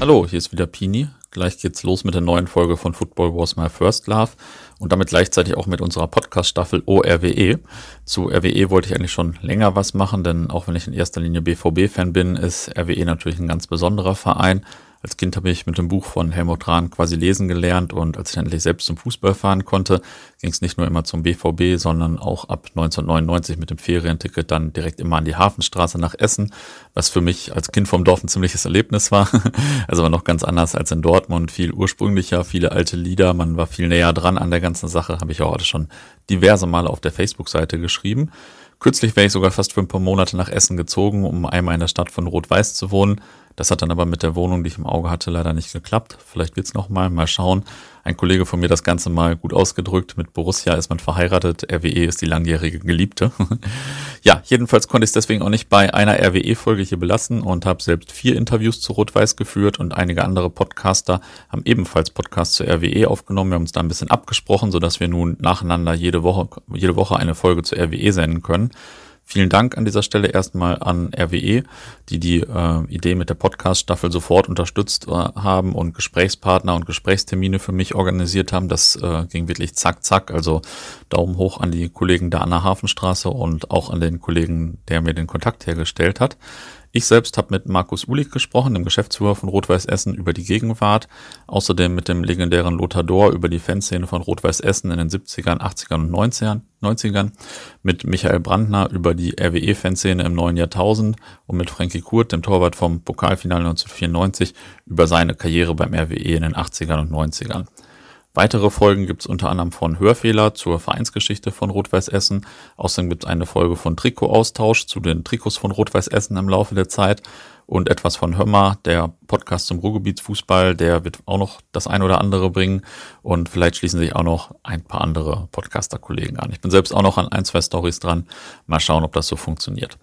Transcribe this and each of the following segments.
Hallo, hier ist wieder Pini. Gleich geht's los mit der neuen Folge von Football Was My First Love und damit gleichzeitig auch mit unserer Podcast-Staffel ORWE. Zu RWE wollte ich eigentlich schon länger was machen, denn auch wenn ich in erster Linie BVB-Fan bin, ist RWE natürlich ein ganz besonderer Verein. Als Kind habe ich mit dem Buch von Helmut Rahn quasi lesen gelernt und als ich endlich selbst zum Fußball fahren konnte, ging es nicht nur immer zum BVB, sondern auch ab 1999 mit dem Ferienticket dann direkt immer an die Hafenstraße nach Essen, was für mich als Kind vom Dorf ein ziemliches Erlebnis war. Also war noch ganz anders als in Dortmund, viel ursprünglicher, viele alte Lieder, man war viel näher dran an der ganzen Sache, habe ich auch heute schon diverse Male auf der Facebook-Seite geschrieben. Kürzlich wäre ich sogar fast für ein paar Monate nach Essen gezogen, um einmal in der Stadt von Rot-Weiß zu wohnen. Das hat dann aber mit der Wohnung, die ich im Auge hatte, leider nicht geklappt. Vielleicht wird's noch mal, mal schauen. Ein Kollege von mir das Ganze mal gut ausgedrückt. Mit Borussia ist man verheiratet. RWE ist die langjährige Geliebte. ja, jedenfalls konnte ich es deswegen auch nicht bei einer RWE-Folge hier belassen und habe selbst vier Interviews zu Rot-Weiß geführt und einige andere Podcaster haben ebenfalls Podcasts zu RWE aufgenommen. Wir haben uns da ein bisschen abgesprochen, sodass wir nun nacheinander jede Woche, jede Woche eine Folge zu RWE senden können. Vielen Dank an dieser Stelle erstmal an RWE, die die äh, Idee mit der Podcast-Staffel sofort unterstützt äh, haben und Gesprächspartner und Gesprächstermine für mich organisiert haben. Das äh, ging wirklich zack, zack. Also Daumen hoch an die Kollegen da an der Hafenstraße und auch an den Kollegen, der mir den Kontakt hergestellt hat. Ich selbst habe mit Markus Ulig gesprochen, dem Geschäftsführer von Rot-Weiß Essen, über die Gegenwart. Außerdem mit dem legendären Lothar Dor über die Fanszene von Rot-Weiß Essen in den 70ern, 80ern und 90ern. 90ern. Mit Michael Brandner über die RWE-Fanszene im neuen Jahrtausend und mit Frankie Kurt, dem Torwart vom Pokalfinale 1994, über seine Karriere beim RWE in den 80ern und 90ern. Weitere Folgen gibt es unter anderem von Hörfehler zur Vereinsgeschichte von Rot-Weiß Essen. Außerdem gibt es eine Folge von Trikot-Austausch zu den Trikots von Rot-Weiß Essen im Laufe der Zeit und etwas von Hörmer, der Podcast zum Ruhrgebietsfußball, der wird auch noch das ein oder andere bringen und vielleicht schließen sich auch noch ein paar andere Podcaster-Kollegen an. Ich bin selbst auch noch an ein, zwei Stories dran. Mal schauen, ob das so funktioniert.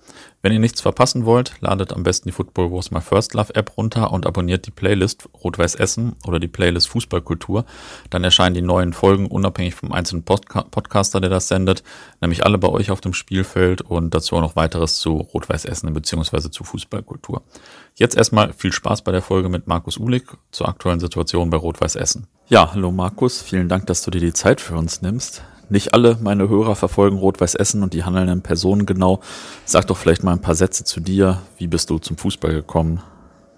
Wenn ihr nichts verpassen wollt, ladet am besten die Football Wars My First Love App runter und abonniert die Playlist Rot-Weiß Essen oder die Playlist Fußballkultur. Dann erscheinen die neuen Folgen unabhängig vom einzelnen Podca Podcaster, der das sendet, nämlich alle bei euch auf dem Spielfeld und dazu auch noch weiteres zu Rot-Weiß Essen bzw. zu Fußballkultur. Jetzt erstmal viel Spaß bei der Folge mit Markus Uhlig zur aktuellen Situation bei Rot-Weiß Essen. Ja, hallo Markus, vielen Dank, dass du dir die Zeit für uns nimmst. Nicht alle meine Hörer verfolgen Rot-Weiß Essen und die handelnden Personen genau. Sag doch vielleicht mal ein paar Sätze zu dir. Wie bist du zum Fußball gekommen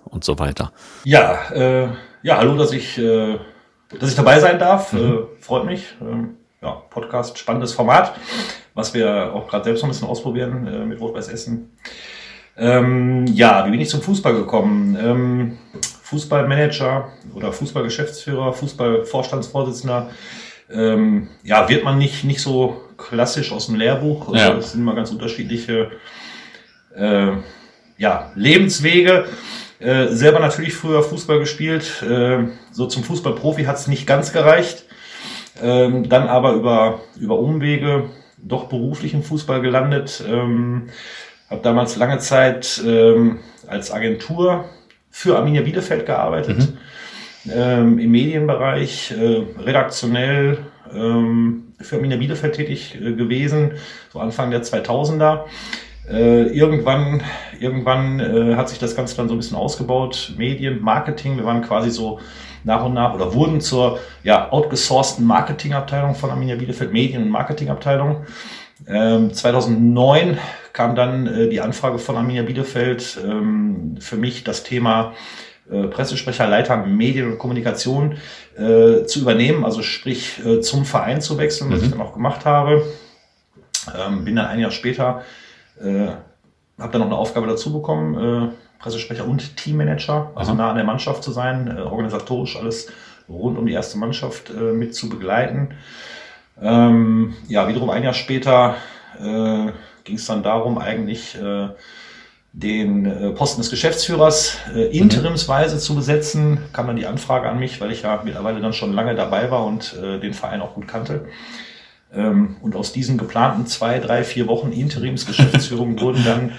und so weiter? Ja, äh, ja, hallo, dass ich, äh, dass ich dabei sein darf. Mhm. Äh, freut mich. Ähm, ja, Podcast, spannendes Format, was wir auch gerade selbst noch ein bisschen ausprobieren äh, mit Rot-Weiß Essen. Ähm, ja, wie bin ich zum Fußball gekommen? Ähm, Fußballmanager oder Fußballgeschäftsführer, Fußballvorstandsvorsitzender, ähm, ja, wird man nicht, nicht so klassisch aus dem Lehrbuch. Ja. Das sind immer ganz unterschiedliche äh, ja, Lebenswege. Äh, selber natürlich früher Fußball gespielt. Äh, so zum Fußballprofi hat es nicht ganz gereicht. Ähm, dann aber über, über Umwege doch beruflich im Fußball gelandet. Ähm, habe damals lange Zeit ähm, als Agentur für Arminia Bielefeld gearbeitet, mhm. Ähm, im Medienbereich, äh, redaktionell ähm, für Arminia Bielefeld tätig äh, gewesen, so Anfang der 2000er. Äh, irgendwann irgendwann äh, hat sich das Ganze dann so ein bisschen ausgebaut, Medien, Marketing, wir waren quasi so nach und nach oder wurden zur ja, outgesourcten Marketingabteilung von Arminia Bielefeld, Medien- und Marketingabteilung. Ähm, 2009 kam dann äh, die Anfrage von Arminia Bielefeld ähm, für mich das Thema äh, Pressesprecher, Leiter Medien und Kommunikation äh, zu übernehmen, also sprich äh, zum Verein zu wechseln, was mhm. ich dann auch gemacht habe. Ähm, bin dann ein Jahr später, äh, habe dann noch eine Aufgabe dazu bekommen, äh, Pressesprecher und Teammanager, also Aha. nah an der Mannschaft zu sein, äh, organisatorisch alles rund um die erste Mannschaft mit zu begleiten. Ähm, ja, wiederum ein Jahr später ging es dann darum, eigentlich den äh, Posten des Geschäftsführers äh, interimsweise zu besetzen. Kam dann die Anfrage an mich, weil ich ja mittlerweile dann schon lange dabei war und äh, den Verein auch gut kannte. Ähm, und aus diesen geplanten zwei, drei, vier Wochen Interimsgeschäftsführung wurden dann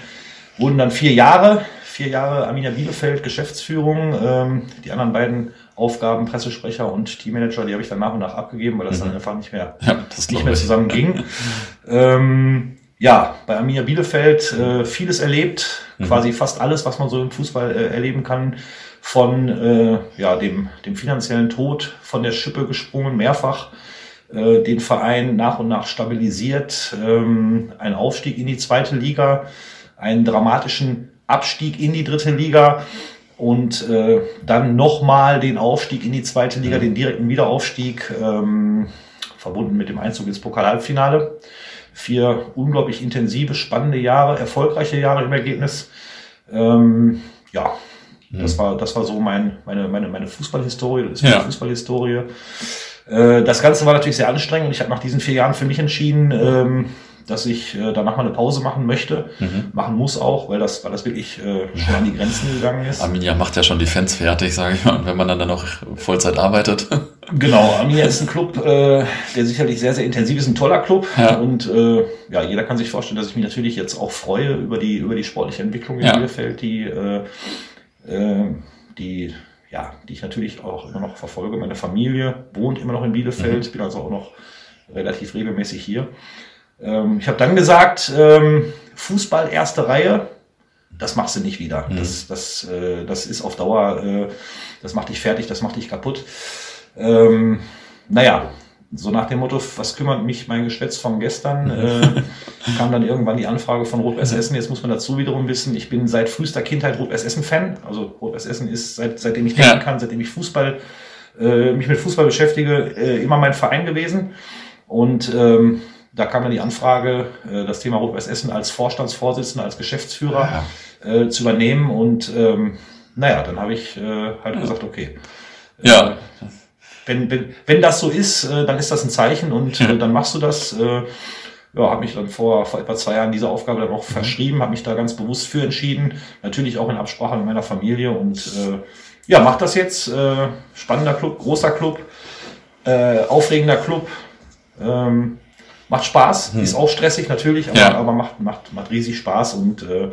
wurden dann vier Jahre, vier Jahre Arminia Bielefeld Geschäftsführung. Ähm, die anderen beiden Aufgaben, Pressesprecher und Teammanager, die habe ich dann nach und nach abgegeben, weil das mhm. dann einfach nicht mehr, ja, nicht mehr zusammen ging. ähm, ja, bei Arminia Bielefeld äh, vieles erlebt, mhm. quasi fast alles, was man so im Fußball äh, erleben kann. von äh, ja, dem, dem finanziellen Tod von der Schippe gesprungen, mehrfach äh, den Verein nach und nach stabilisiert, ähm, ein Aufstieg in die zweite Liga, einen dramatischen Abstieg in die dritte Liga und äh, dann nochmal den Aufstieg in die zweite Liga, mhm. den direkten Wiederaufstieg, ähm, verbunden mit dem Einzug ins Pokalhalbfinale. Vier unglaublich intensive, spannende Jahre, erfolgreiche Jahre im Ergebnis. Ähm, ja, mhm. das war das war so mein meine meine meine Fußballhistorie, das ist meine ja. Fußballhistorie. Äh, das Ganze war natürlich sehr anstrengend ich habe nach diesen vier Jahren für mich entschieden, ähm, dass ich äh, danach mal eine Pause machen möchte, mhm. machen muss auch, weil das, weil das wirklich äh, schon an die Grenzen gegangen ist. Arminia macht ja schon die Fans fertig, sage ich mal, wenn man dann, dann noch Vollzeit arbeitet. Genau, Arminia ist ein Club, äh, der sicherlich sehr, sehr intensiv ist, ein toller Club. Ja. Und äh, ja, jeder kann sich vorstellen, dass ich mich natürlich jetzt auch freue über die, über die sportliche Entwicklung in ja. Bielefeld, die, äh, äh, die ja, die ich natürlich auch immer noch verfolge. Meine Familie wohnt immer noch in Bielefeld, mhm. bin also auch noch relativ regelmäßig hier. Ähm, ich habe dann gesagt, ähm, Fußball erste Reihe, das machst du nicht wieder. Mhm. Das, das, äh, das ist auf Dauer, äh, das macht dich fertig, das macht dich kaputt. Ähm, naja, so nach dem Motto, was kümmert mich mein Geschwätz von gestern, äh, kam dann irgendwann die Anfrage von Rot-Weiß Essen. Jetzt muss man dazu wiederum wissen, ich bin seit frühester Kindheit Rot-Weiß Essen-Fan. Also Rot-Weiß Essen ist, seit, seitdem ich denken kann, seitdem ich Fußball, äh, mich mit Fußball beschäftige, äh, immer mein Verein gewesen. Und ähm, da kam dann die Anfrage, äh, das Thema Rot-Weiß Essen als Vorstandsvorsitzender, als Geschäftsführer ja. äh, zu übernehmen. Und ähm, naja, dann habe ich äh, halt ja. gesagt, okay. Ja. Äh, wenn, wenn, wenn das so ist, äh, dann ist das ein Zeichen und äh, dann machst du das. Äh, ja, habe mich dann vor, vor etwa zwei Jahren diese Aufgabe dann auch mhm. verschrieben, habe mich da ganz bewusst für entschieden. Natürlich auch in Absprache mit meiner Familie und äh, ja, mach das jetzt. Äh, spannender Club, großer Club, äh, aufregender Club. Ähm, macht Spaß, hm. ist auch stressig natürlich, aber, ja. aber macht, macht, macht riesig Spaß und äh,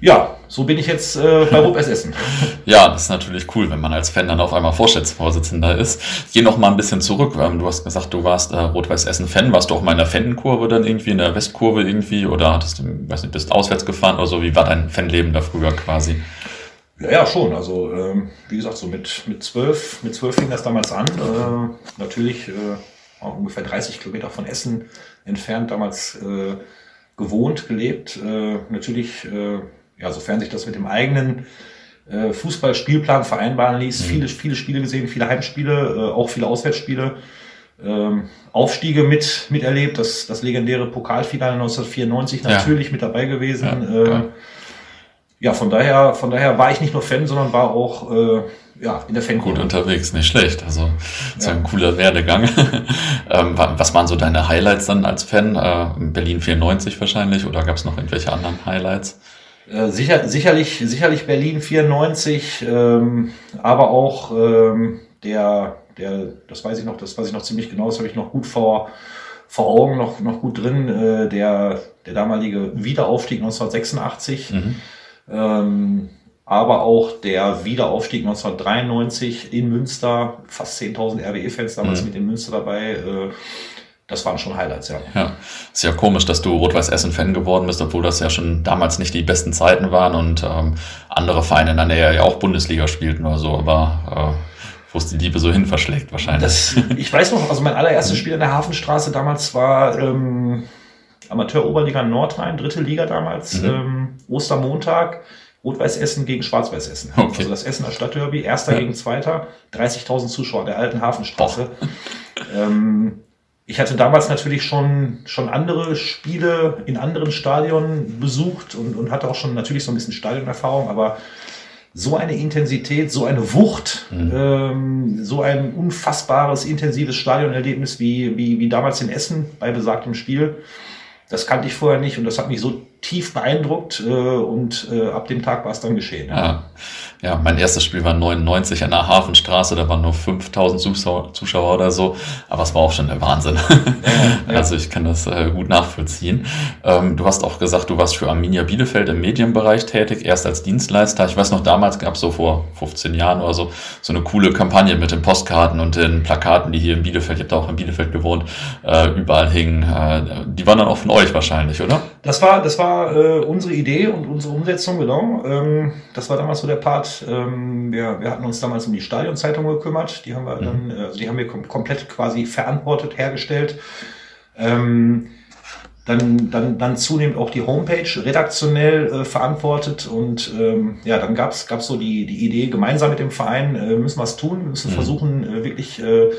ja, so bin ich jetzt äh, bei Rot-Weiß Essen. Ja, das ist natürlich cool, wenn man als Fan dann auf einmal Vorstandsvorsitzender ist. Geh noch mal ein bisschen zurück. Ähm, du hast gesagt, du warst äh, Rot-Weiß Essen-Fan. Warst du auch mal in der Fankurve dann irgendwie, in der Westkurve irgendwie? Oder hattest du, weiß nicht, bist auswärts gefahren oder so? Wie war dein Fanleben da früher quasi? Ja, ja, schon. Also, ähm, wie gesagt, so mit, mit zwölf, mit zwölf fing das damals an. Äh, natürlich äh, ungefähr 30 Kilometer von Essen entfernt damals äh, gewohnt, gelebt. Äh, natürlich äh, ja, sofern sich das mit dem eigenen äh, Fußballspielplan vereinbaren ließ, mhm. viele, viele Spiele gesehen, viele Heimspiele, äh, auch viele Auswärtsspiele, ähm, Aufstiege mit miterlebt, das, das legendäre Pokalfinale 1994 ja. natürlich mit dabei gewesen. Ja, äh, ja, von daher, von daher war ich nicht nur Fan, sondern war auch äh, ja, in der Fankurve. Gut unterwegs, nicht schlecht. Also so ja. ein cooler Werdegang. ähm, was waren so deine Highlights dann als Fan? Äh, Berlin 94 wahrscheinlich oder gab es noch irgendwelche anderen Highlights? Äh, sicher, sicherlich, sicherlich Berlin 94, ähm, aber auch ähm, der, der, das weiß ich noch, das weiß ich noch ziemlich genau, das habe ich noch gut vor, vor Augen, noch, noch gut drin, äh, der, der damalige Wiederaufstieg 1986, mhm. ähm, aber auch der Wiederaufstieg 1993 in Münster, fast 10.000 RWE-Fans damals mhm. mit in Münster dabei. Äh, das waren schon Highlights, ja. Ja, ist ja komisch, dass du Rot-Weiß Essen-Fan geworden bist, obwohl das ja schon damals nicht die besten Zeiten waren und ähm, andere Vereine in der Nähe ja auch Bundesliga spielten oder so, aber äh, wo es die Liebe so hin verschlägt wahrscheinlich. Das, ich weiß noch, also mein allererstes Spiel in der Hafenstraße damals war ähm, Amateur-Oberliga Nordrhein, dritte Liga damals, mhm. ähm, Ostermontag. Rot-Weiß Essen gegen Schwarz-Weiß Essen. Okay. Also das Essener Stadtderby, erster ja. gegen zweiter, 30.000 Zuschauer der alten Hafenstraße. Ähm, ich hatte damals natürlich schon, schon andere Spiele in anderen Stadionen besucht und, und hatte auch schon natürlich so ein bisschen Stadionerfahrung, aber so eine Intensität, so eine Wucht, mhm. ähm, so ein unfassbares, intensives Stadionerlebnis wie, wie, wie damals in Essen bei besagtem Spiel, das kannte ich vorher nicht und das hat mich so tief beeindruckt äh, und äh, ab dem Tag war es dann geschehen. Ja. ja, mein erstes Spiel war 99 an der Hafenstraße, da waren nur 5000 Zuschauer, Zuschauer oder so, aber es war auch schon der Wahnsinn. Ja, ja. Also ich kann das äh, gut nachvollziehen. Ähm, du hast auch gesagt, du warst für Arminia Bielefeld im Medienbereich tätig, erst als Dienstleister. Ich weiß noch, damals gab es so vor 15 Jahren oder so so eine coole Kampagne mit den Postkarten und den Plakaten, die hier in Bielefeld, ich habe da auch in Bielefeld gewohnt, äh, überall hingen. Äh, die waren dann auch von euch wahrscheinlich, oder? Das war, das war war äh, unsere Idee und unsere Umsetzung, genau. Ähm, das war damals so der Part. Ähm, wir, wir hatten uns damals um die Stadionzeitung gekümmert. Die haben wir dann, äh, also die haben wir kom komplett quasi verantwortet, hergestellt. Ähm, dann, dann, dann zunehmend auch die Homepage redaktionell äh, verantwortet und ähm, ja, dann gab's gab's so die, die Idee, gemeinsam mit dem Verein äh, müssen wir es tun, wir müssen mhm. versuchen, äh, wirklich äh,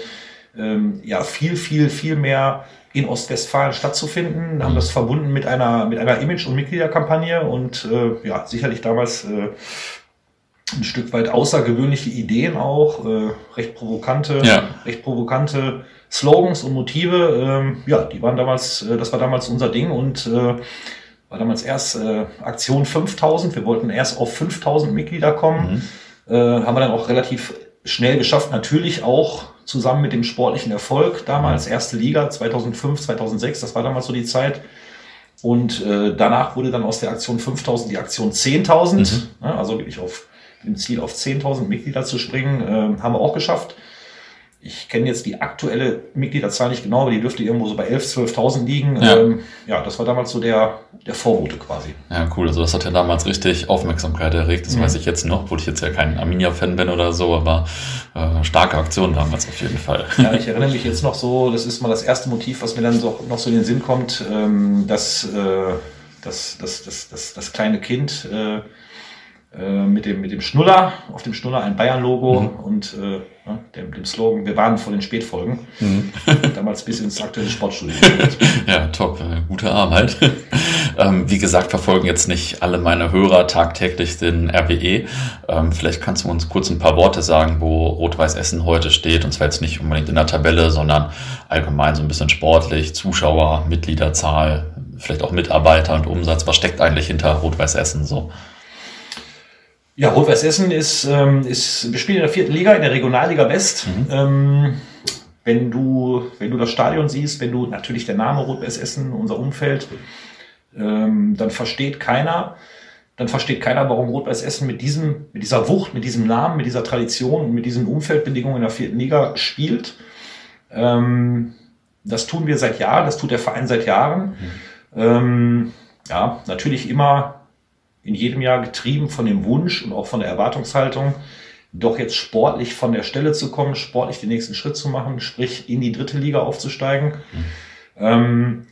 ähm, ja, viel, viel, viel mehr in Ostwestfalen stattzufinden, haben das verbunden mit einer, mit einer Image- und Mitgliederkampagne und äh, ja, sicherlich damals äh, ein Stück weit außergewöhnliche Ideen auch, äh, recht provokante, ja. recht provokante Slogans und Motive, ähm, ja, die waren damals, äh, das war damals unser Ding und äh, war damals erst äh, Aktion 5000. Wir wollten erst auf 5000 Mitglieder kommen, mhm. äh, haben wir dann auch relativ schnell geschafft, natürlich auch zusammen mit dem sportlichen Erfolg damals, mhm. erste Liga 2005, 2006, das war damals so die Zeit. Und äh, danach wurde dann aus der Aktion 5000 die Aktion 10.000, mhm. also wirklich auf dem Ziel auf 10.000 Mitglieder zu springen, äh, haben wir auch geschafft ich kenne jetzt die aktuelle Mitgliederzahl nicht genau, aber die dürfte irgendwo so bei 11.000, 12.000 liegen. Ja. Ähm, ja, das war damals so der, der Vorbote quasi. Ja, cool. Also das hat ja damals richtig Aufmerksamkeit erregt. Das mhm. weiß ich jetzt noch, obwohl ich jetzt ja kein Arminia-Fan bin oder so, aber äh, starke Aktion damals auf jeden Fall. Ja, ich erinnere mich jetzt noch so, das ist mal das erste Motiv, was mir dann so, noch so in den Sinn kommt, ähm, dass, äh, dass, dass, dass, dass das kleine Kind äh, äh, mit, dem, mit dem Schnuller, auf dem Schnuller ein Bayern-Logo mhm. und äh, dem, dem Slogan, wir waren vor den Spätfolgen. Mhm. Damals bis ins aktuelle Sportstudio. ja, top. Äh, guter Arm halt. ähm, wie gesagt, verfolgen jetzt nicht alle meine Hörer tagtäglich den RWE. Ähm, vielleicht kannst du uns kurz ein paar Worte sagen, wo Rot-Weiß Essen heute steht. Und zwar jetzt nicht unbedingt in der Tabelle, sondern allgemein so ein bisschen sportlich, Zuschauer, Mitgliederzahl, vielleicht auch Mitarbeiter und Umsatz. Was steckt eigentlich hinter Rot-Weiß Essen so? Ja, Rot-Weiß Essen ist, ähm, ist, wir spielen in der vierten Liga, in der Regionalliga West. Mhm. Ähm, wenn du, wenn du das Stadion siehst, wenn du natürlich der Name Rot-Weiß Essen, unser Umfeld, ähm, dann versteht keiner, dann versteht keiner, warum Rot-Weiß Essen mit diesem, mit dieser Wucht, mit diesem Namen, mit dieser Tradition und mit diesen Umfeldbedingungen in der vierten Liga spielt. Ähm, das tun wir seit Jahren, das tut der Verein seit Jahren. Mhm. Ähm, ja, natürlich immer in jedem Jahr getrieben von dem Wunsch und auch von der Erwartungshaltung, doch jetzt sportlich von der Stelle zu kommen, sportlich den nächsten Schritt zu machen, sprich in die dritte Liga aufzusteigen. Mhm. Ähm,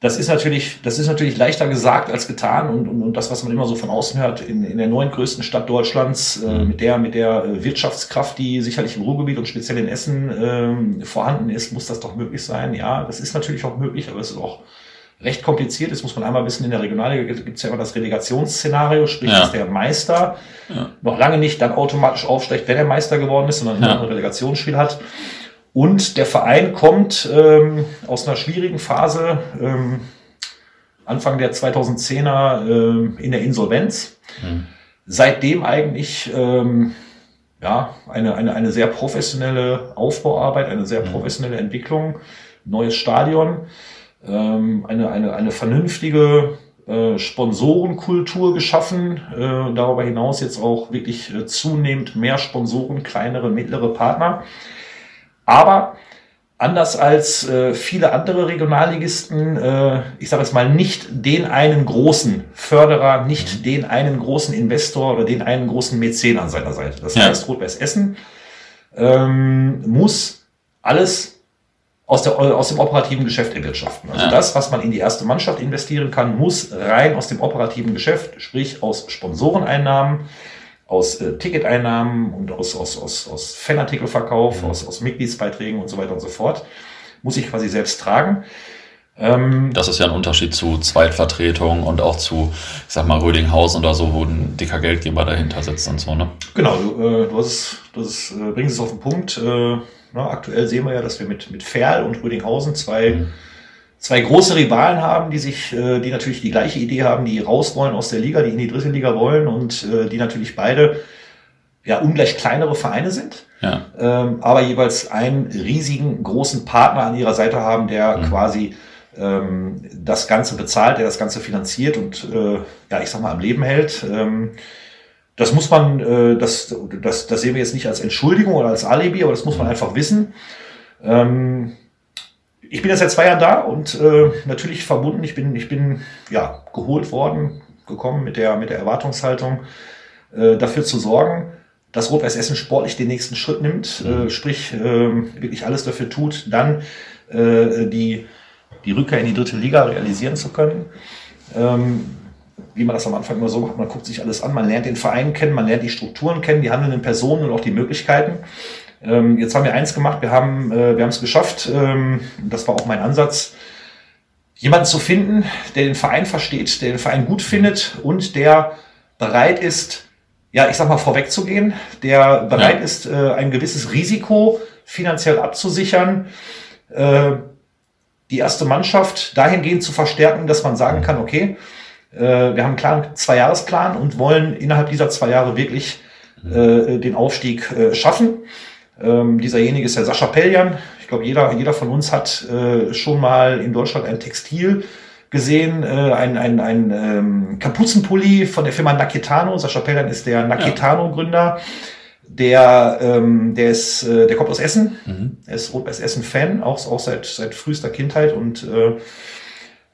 das ist natürlich, das ist natürlich leichter gesagt als getan und, und, und das, was man immer so von außen hört, in, in der neuen größten Stadt Deutschlands, äh, mhm. mit der, mit der äh, Wirtschaftskraft, die sicherlich im Ruhrgebiet und speziell in Essen äh, vorhanden ist, muss das doch möglich sein. Ja, das ist natürlich auch möglich, aber es ist auch recht kompliziert ist, muss man einmal wissen, in der Regionalliga gibt es ja immer das Relegationsszenario, sprich, ja. dass der Meister ja. noch lange nicht dann automatisch aufsteigt, wenn er Meister geworden ist, sondern ja. ein Relegationsspiel hat. Und der Verein kommt ähm, aus einer schwierigen Phase, ähm, Anfang der 2010er äh, in der Insolvenz. Mhm. Seitdem eigentlich ähm, ja, eine, eine, eine sehr professionelle Aufbauarbeit, eine sehr mhm. professionelle Entwicklung, neues Stadion ähm, eine, eine, eine vernünftige äh, Sponsorenkultur geschaffen. Äh, darüber hinaus jetzt auch wirklich äh, zunehmend mehr Sponsoren, kleinere, mittlere Partner. Aber anders als äh, viele andere Regionalligisten, äh, ich sage jetzt mal, nicht den einen großen Förderer, nicht mhm. den einen großen Investor oder den einen großen Mäzen an seiner Seite. Das ja. heißt, Rot-Weiß Essen ähm, muss alles aus, der, aus dem operativen Geschäft erwirtschaften. Also ja. das, was man in die erste Mannschaft investieren kann, muss rein aus dem operativen Geschäft, sprich aus Sponsoreneinnahmen, aus äh, Ticketeinnahmen und aus, aus, aus, aus Fanartikelverkauf, mhm. aus, aus Mitgliedsbeiträgen und so weiter und so fort, muss ich quasi selbst tragen. Ähm, das ist ja ein Unterschied zu Zweitvertretung und auch zu, ich sag mal, Rödinghausen oder so, wo ein dicker Geldgeber dahinter sitzt und so, ne? Genau, du, äh, du, hast, du hast, äh, bringst es auf den Punkt. Äh, na, aktuell sehen wir ja, dass wir mit, mit Ferl und Rödinghausen zwei, mhm. zwei große Rivalen haben, die sich, äh, die natürlich die gleiche Idee haben, die raus wollen aus der Liga, die in die dritte Liga wollen und äh, die natürlich beide ja ungleich kleinere Vereine sind, ja. ähm, aber jeweils einen riesigen großen Partner an ihrer Seite haben, der mhm. quasi ähm, das Ganze bezahlt, der das Ganze finanziert und äh, ja, ich sag mal am Leben hält. Ähm, das muss man, äh, das, das, das sehen wir jetzt nicht als Entschuldigung oder als Alibi, aber das muss man mhm. einfach wissen. Ähm, ich bin jetzt seit zwei Jahren da und äh, natürlich verbunden. Ich bin, ich bin ja geholt worden, gekommen mit der, mit der Erwartungshaltung, äh, dafür zu sorgen, dass Rot-Weiß Essen sportlich den nächsten Schritt nimmt, mhm. äh, sprich äh, wirklich alles dafür tut, dann äh, die, die Rückkehr in die dritte Liga realisieren zu können. Ähm, wie man das am Anfang immer so macht, man guckt sich alles an, man lernt den Verein kennen, man lernt die Strukturen kennen, die handelnden Personen und auch die Möglichkeiten. Ähm, jetzt haben wir eins gemacht, wir haben äh, wir haben es geschafft, ähm, das war auch mein Ansatz, jemanden zu finden, der den Verein versteht, der den Verein gut findet und der bereit ist, ja, ich sag mal, vorwegzugehen, der bereit ja. ist, äh, ein gewisses Risiko finanziell abzusichern, äh, die erste Mannschaft dahingehend zu verstärken, dass man sagen kann, okay, wir haben einen klaren Zwei-Jahres-Plan und wollen innerhalb dieser zwei Jahre wirklich äh, den Aufstieg äh, schaffen. Ähm, dieserjenige ist der Sascha Pelljan. Ich glaube, jeder, jeder von uns hat äh, schon mal in Deutschland ein Textil gesehen, äh, ein, ein, ein ähm, Kapuzenpulli von der Firma Naketano. Sascha Pelljan ist der Naketano-Gründer. Der, ähm, der ist, äh, der kommt aus Essen. Mhm. Er ist Rot-Weiß Essen-Fan, auch, auch seit, seit frühester Kindheit und äh,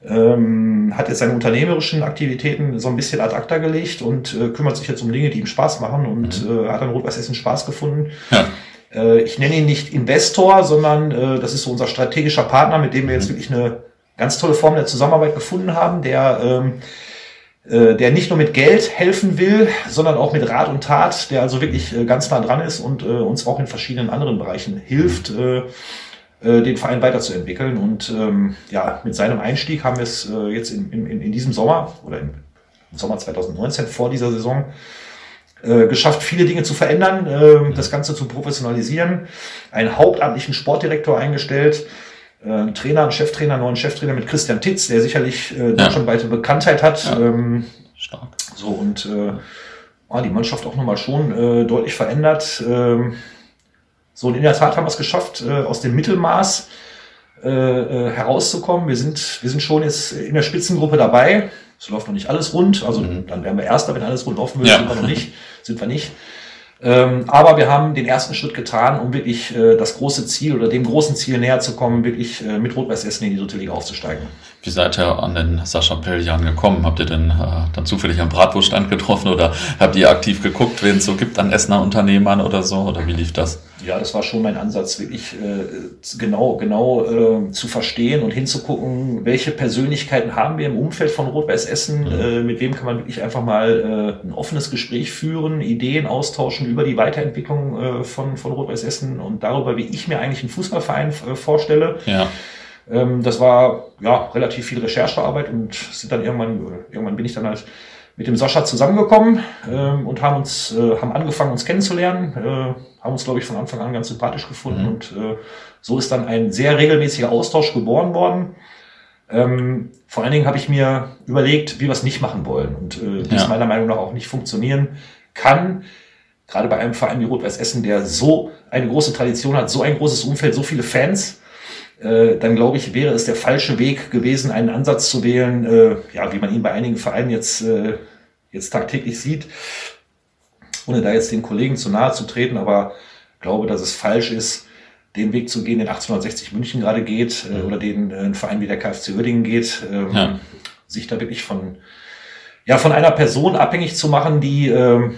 ähm, hat jetzt seine unternehmerischen Aktivitäten so ein bisschen ad acta gelegt und äh, kümmert sich jetzt um Dinge, die ihm Spaß machen und mhm. äh, hat an Rot-Weiß Essen Spaß gefunden. Ja. Äh, ich nenne ihn nicht Investor, sondern äh, das ist so unser strategischer Partner, mit dem wir jetzt mhm. wirklich eine ganz tolle Form der Zusammenarbeit gefunden haben, der ähm, äh, der nicht nur mit Geld helfen will, sondern auch mit Rat und Tat, der also wirklich äh, ganz nah dran ist und äh, uns auch in verschiedenen anderen Bereichen hilft, äh, den Verein weiterzuentwickeln. Und ähm, ja, mit seinem Einstieg haben wir es äh, jetzt in, in, in diesem Sommer oder im Sommer 2019 vor dieser Saison äh, geschafft, viele Dinge zu verändern, äh, das Ganze zu professionalisieren, einen hauptamtlichen Sportdirektor eingestellt, äh, einen Trainer, einen Cheftrainer, einen neuen Cheftrainer mit Christian Titz, der sicherlich äh, deutschlandweite Bekanntheit hat. Ja. Ähm, Stark. So und äh, ah, die Mannschaft auch nochmal schon äh, deutlich verändert. Ähm, so, und in der Tat haben wir es geschafft, äh, aus dem Mittelmaß äh, äh, herauszukommen. Wir sind, wir sind schon jetzt in der Spitzengruppe dabei. Es läuft noch nicht alles rund. Also mhm. dann wären wir Erster, wenn alles rund laufen würde. Ja. Sind wir noch nicht. Sind wir nicht. Ähm, aber wir haben den ersten Schritt getan, um wirklich äh, das große Ziel oder dem großen Ziel näher zu kommen, wirklich äh, mit Rot-Weiß Essen in die dritte Liga aufzusteigen. Wie seid ihr an den Sascha Pelljan gekommen? Habt ihr denn äh, dann zufällig am Bratwurststand getroffen oder habt ihr aktiv geguckt, wen es so gibt an Essener Unternehmern oder so? Oder wie lief das? Ja, das war schon mein Ansatz, wirklich äh, genau, genau äh, zu verstehen und hinzugucken, welche Persönlichkeiten haben wir im Umfeld von Rot-Weiß Essen, mhm. äh, mit wem kann man wirklich einfach mal äh, ein offenes Gespräch führen, Ideen austauschen über die Weiterentwicklung äh, von, von Rot-Weiß Essen und darüber, wie ich mir eigentlich einen Fußballverein äh, vorstelle. Ja. Ähm, das war ja relativ viel Recherchearbeit und sind dann irgendwann, irgendwann bin ich dann halt mit dem Sascha zusammengekommen ähm, und haben uns, äh, haben angefangen, uns kennenzulernen, äh, haben uns, glaube ich, von Anfang an ganz sympathisch gefunden mhm. und äh, so ist dann ein sehr regelmäßiger Austausch geboren worden. Ähm, vor allen Dingen habe ich mir überlegt, wie wir es nicht machen wollen und äh, das ja. meiner Meinung nach auch nicht funktionieren kann. Gerade bei einem Verein wie Rot-Weiß Essen, der so eine große Tradition hat, so ein großes Umfeld, so viele Fans, äh, dann glaube ich, wäre es der falsche Weg gewesen, einen Ansatz zu wählen, äh, ja, wie man ihn bei einigen Vereinen jetzt, äh, jetzt tagtäglich sieht, ohne da jetzt den Kollegen zu nahe zu treten, aber glaube, dass es falsch ist, den Weg zu gehen, den 1860 München gerade geht, äh, oder den äh, ein Verein wie der KfC Uerdingen geht, ähm, ja. sich da wirklich von, ja, von einer Person abhängig zu machen, die ähm,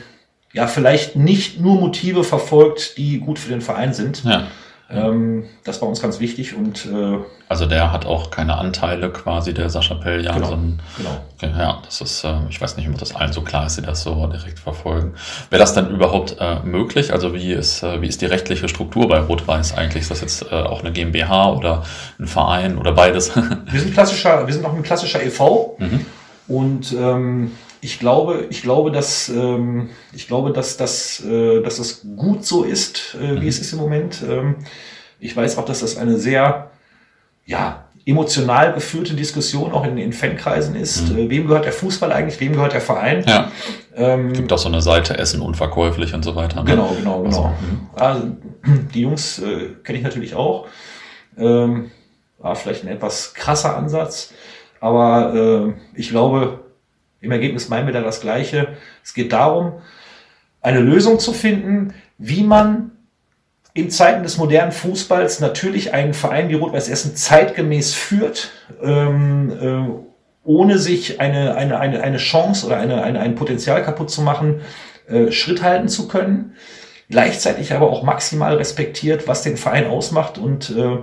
ja vielleicht nicht nur Motive verfolgt, die gut für den Verein sind. Ja ähm, das war uns ganz wichtig und äh, also der hat auch keine Anteile quasi der Sascha Pelljan, genau, sondern genau. Okay, ja, das ist, äh, ich weiß nicht, ob das allen so klar ist, die das so direkt verfolgen. Wäre das dann überhaupt äh, möglich? Also wie ist äh, wie ist die rechtliche Struktur bei Rot-Weiß eigentlich? Ist das jetzt äh, auch eine GmbH oder ein Verein oder beides? wir sind klassischer, wir sind auch ein klassischer EV mhm. und ähm, ich glaube, ich glaube, dass ähm, ich glaube, dass das, äh, dass das gut so ist, äh, wie mhm. es ist im Moment. Ähm, ich weiß auch, dass das eine sehr ja, emotional geführte Diskussion auch in den Fankreisen ist. Mhm. Äh, wem gehört der Fußball eigentlich? Wem gehört der Verein? Ja. Ähm, Gibt auch so eine Seite Essen unverkäuflich und so weiter. Ne? Genau, genau, genau. Also, also die Jungs äh, kenne ich natürlich auch. Ähm, war vielleicht ein etwas krasser Ansatz, aber äh, ich glaube, im Ergebnis meinen wir da das Gleiche. Es geht darum, eine Lösung zu finden, wie man in Zeiten des modernen Fußballs natürlich einen Verein wie Rot-Weiß Essen zeitgemäß führt, ähm, äh, ohne sich eine, eine, eine, eine Chance oder eine, eine, ein Potenzial kaputt zu machen, äh, Schritt halten zu können. Gleichzeitig aber auch maximal respektiert, was den Verein ausmacht und äh,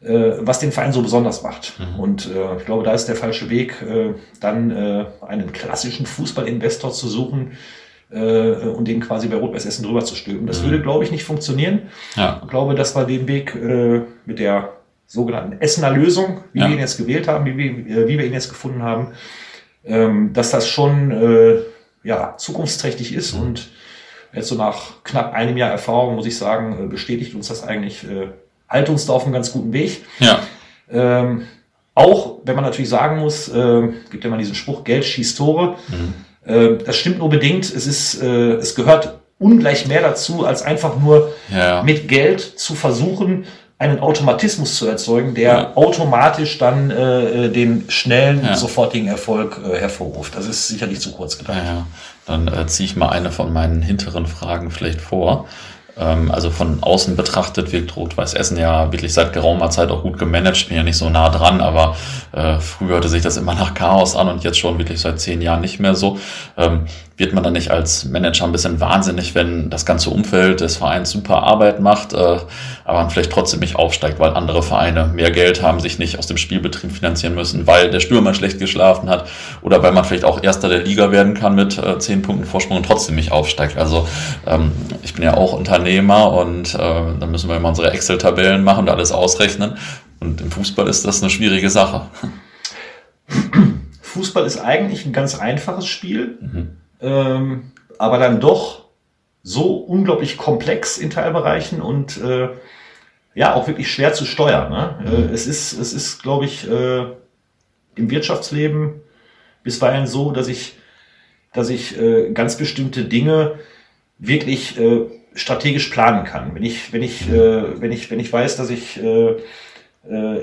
was den Verein so besonders macht. Mhm. Und äh, ich glaube, da ist der falsche Weg, äh, dann äh, einen klassischen Fußballinvestor zu suchen, äh, und den quasi bei Rot-Weiß Essen drüber zu stülpen. Das mhm. würde, glaube ich, nicht funktionieren. Ja. Ich glaube, dass wir den Weg äh, mit der sogenannten Essener Lösung, wie ja. wir ihn jetzt gewählt haben, wie, wie, äh, wie wir ihn jetzt gefunden haben, ähm, dass das schon äh, ja, zukunftsträchtig ist mhm. und jetzt so nach knapp einem Jahr Erfahrung, muss ich sagen, äh, bestätigt uns das eigentlich, äh, halt uns da auf einem ganz guten Weg. Ja. Ähm, auch wenn man natürlich sagen muss, äh, gibt ja mal diesen Spruch, Geld schießt Tore. Mhm. Äh, das stimmt nur bedingt. Es ist, äh, es gehört ungleich mehr dazu, als einfach nur ja. mit Geld zu versuchen, einen Automatismus zu erzeugen, der ja. automatisch dann äh, äh, den schnellen, ja. sofortigen Erfolg äh, hervorruft. Das ist sicherlich zu kurz gedacht. Ja, Dann äh, ziehe ich mal eine von meinen hinteren Fragen vielleicht vor. Ähm, also von außen betrachtet wirkt Rot-Weiß Essen ja wirklich seit geraumer Zeit auch gut gemanagt. Bin ja nicht so nah dran, aber äh, früher hörte sich das immer nach Chaos an und jetzt schon wirklich seit zehn Jahren nicht mehr so. Ähm, wird man dann nicht als Manager ein bisschen wahnsinnig, wenn das ganze Umfeld des Vereins super Arbeit macht, äh, aber man vielleicht trotzdem nicht aufsteigt, weil andere Vereine mehr Geld haben, sich nicht aus dem Spielbetrieb finanzieren müssen, weil der Stürmer schlecht geschlafen hat oder weil man vielleicht auch Erster der Liga werden kann mit äh, zehn Punkten Vorsprung und trotzdem nicht aufsteigt. Also ähm, ich bin ja auch Unternehmer und äh, dann müssen wir immer unsere Excel-Tabellen machen und alles ausrechnen. Und im Fußball ist das eine schwierige Sache. Fußball ist eigentlich ein ganz einfaches Spiel. Mhm ähm, aber dann doch so unglaublich komplex in Teilbereichen und äh, ja auch wirklich schwer zu steuern. Ne? Mhm. Äh, es ist, es ist, glaube ich, äh, im Wirtschaftsleben bisweilen so, dass ich, dass ich äh, ganz bestimmte Dinge wirklich äh, strategisch planen kann. Wenn ich, wenn ich, mhm. äh, wenn ich, wenn ich weiß, dass ich äh,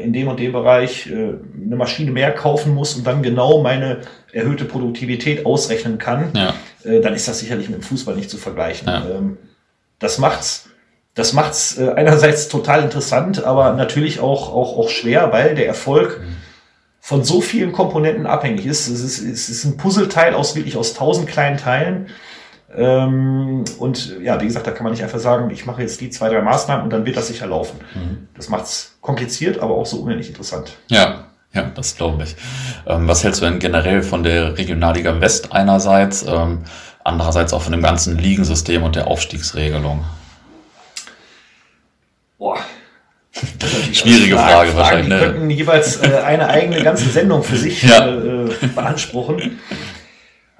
in dem und dem Bereich äh, eine Maschine mehr kaufen muss und dann genau meine erhöhte Produktivität ausrechnen kann, ja. Äh, dann ist das sicherlich mit dem Fußball nicht zu vergleichen. Ja. Ähm, das macht's, das macht's einerseits total interessant, aber natürlich auch, auch, auch schwer, weil der Erfolg von so vielen Komponenten abhängig ist. Es ist, es ist ein Puzzleteil aus wirklich aus tausend kleinen Teilen. Ähm, und ja, wie gesagt, da kann man nicht einfach sagen, ich mache jetzt die zwei, drei Maßnahmen und dann wird das sicher laufen. Mhm. Das macht's kompliziert, aber auch so unendlich interessant. Ja, ja, das glaube ich. Ähm, was hältst du denn generell von der Regionalliga West einerseits, ähm, andererseits auch von dem ganzen Ligensystem und der Aufstiegsregelung? Boah. Schwierige Frage, Frage wahrscheinlich. Die ne? könnten jeweils äh, eine eigene ganze Sendung für sich ja. äh, beanspruchen.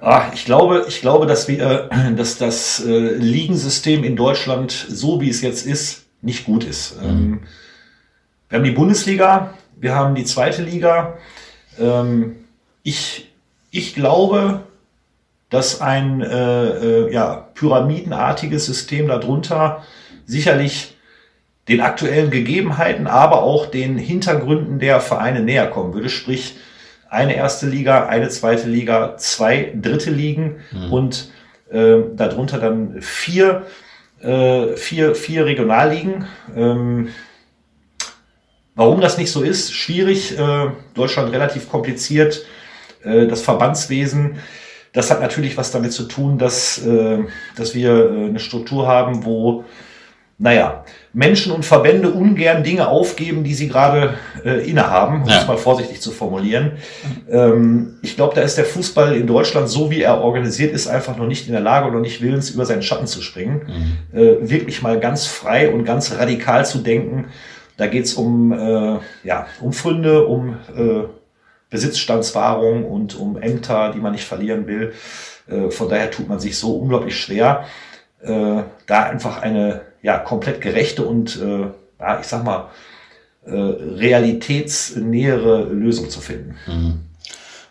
Ah, ich glaube, ich glaube, dass wir, dass das äh, Ligensystem in Deutschland, so wie es jetzt ist, nicht gut ist. Mhm. Ähm, wir haben die Bundesliga, wir haben die zweite Liga. Ähm, ich, ich glaube, dass ein äh, äh, ja, pyramidenartiges System darunter sicherlich den aktuellen Gegebenheiten, aber auch den Hintergründen der Vereine näher kommen würde. Sprich, eine erste Liga, eine zweite Liga, zwei dritte Ligen mhm. und äh, darunter dann vier, äh, vier, vier Regionalligen. Ähm, warum das nicht so ist, schwierig. Äh, Deutschland relativ kompliziert. Äh, das Verbandswesen, das hat natürlich was damit zu tun, dass, äh, dass wir äh, eine Struktur haben, wo naja, Menschen und Verbände ungern Dinge aufgeben, die sie gerade äh, innehaben, um ja. es mal vorsichtig zu formulieren. Ähm, ich glaube, da ist der Fußball in Deutschland, so wie er organisiert ist, einfach noch nicht in der Lage noch nicht willens, über seinen Schatten zu springen. Mhm. Äh, wirklich mal ganz frei und ganz radikal zu denken. Da geht's um, äh, ja, um Funde, um äh, Besitzstandswahrung und um Ämter, die man nicht verlieren will. Äh, von daher tut man sich so unglaublich schwer, äh, da einfach eine ja, komplett gerechte und, äh, ja, ich sag mal, äh, realitätsnähere Lösung zu finden. Mhm.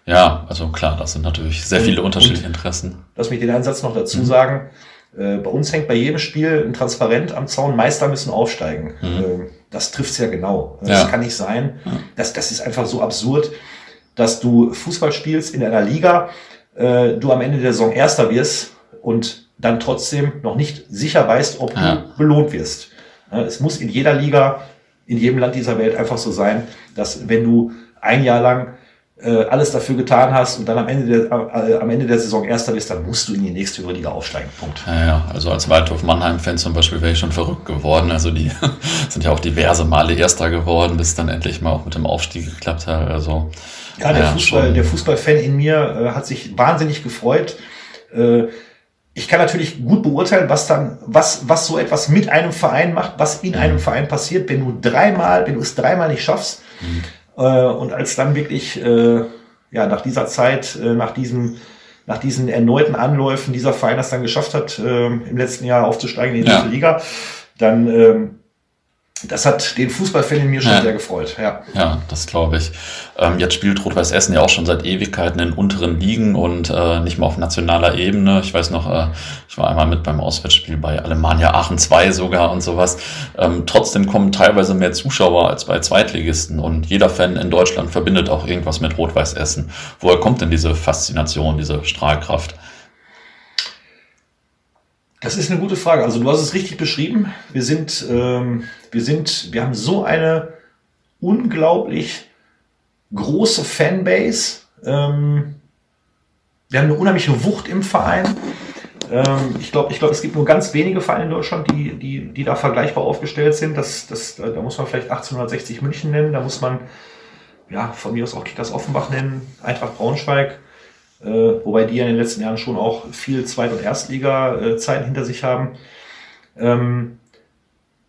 Ja, also klar, das sind natürlich sehr viele und, unterschiedliche Interessen. Lass mich den Einsatz noch dazu mhm. sagen. Äh, bei uns hängt bei jedem Spiel ein Transparent am Zaun, Meister müssen aufsteigen. Mhm. Äh, das trifft's ja genau. Das ja. kann nicht sein. Das, das ist einfach so absurd, dass du Fußball spielst in einer Liga, äh, du am Ende der Saison Erster wirst und dann trotzdem noch nicht sicher weißt, ob ja. du belohnt wirst. Es muss in jeder Liga, in jedem Land dieser Welt einfach so sein, dass wenn du ein Jahr lang äh, alles dafür getan hast und dann am Ende, der, äh, am Ende der Saison Erster bist, dann musst du in die nächste Liga aufsteigen. Punkt. Ja, ja. also als Waldhof Mannheim-Fan zum Beispiel wäre ich schon verrückt geworden. Also die sind ja auch diverse Male Erster geworden, bis dann endlich mal auch mit dem Aufstieg geklappt hat. Also ja, der, ja, Fußball, der Fußballfan in mir äh, hat sich wahnsinnig gefreut. Äh, ich kann natürlich gut beurteilen, was dann, was, was so etwas mit einem Verein macht, was in mhm. einem Verein passiert, wenn du dreimal, wenn du es dreimal nicht schaffst. Mhm. Äh, und als dann wirklich, äh, ja, nach dieser Zeit, äh, nach diesem, nach diesen erneuten Anläufen dieser Verein das dann geschafft hat, äh, im letzten Jahr aufzusteigen in die ja. Liga, dann ähm, das hat den Fußballfan in mir schon ja. sehr gefreut. Ja, ja das glaube ich. Ähm, jetzt spielt Rot-Weiß Essen ja auch schon seit Ewigkeiten in unteren Ligen und äh, nicht mal auf nationaler Ebene. Ich weiß noch, äh, ich war einmal mit beim Auswärtsspiel bei Alemannia Aachen 2 sogar und sowas. Ähm, trotzdem kommen teilweise mehr Zuschauer als bei Zweitligisten und jeder Fan in Deutschland verbindet auch irgendwas mit Rot-Weiß Essen. Woher kommt denn diese Faszination, diese Strahlkraft? Das ist eine gute Frage. Also du hast es richtig beschrieben. Wir sind, ähm, wir sind, wir haben so eine unglaublich große Fanbase. Ähm, wir haben eine unheimliche Wucht im Verein. Ähm, ich glaube, ich glaube, es gibt nur ganz wenige Vereine in Deutschland, die, die, die da vergleichbar aufgestellt sind. Das, das, da muss man vielleicht 1860 München nennen. Da muss man, ja, von mir aus auch Kickers Offenbach nennen, Eintracht Braunschweig. Äh, wobei die ja in den letzten Jahren schon auch viel Zweit- und Erstliga-Zeiten hinter sich haben. Ähm,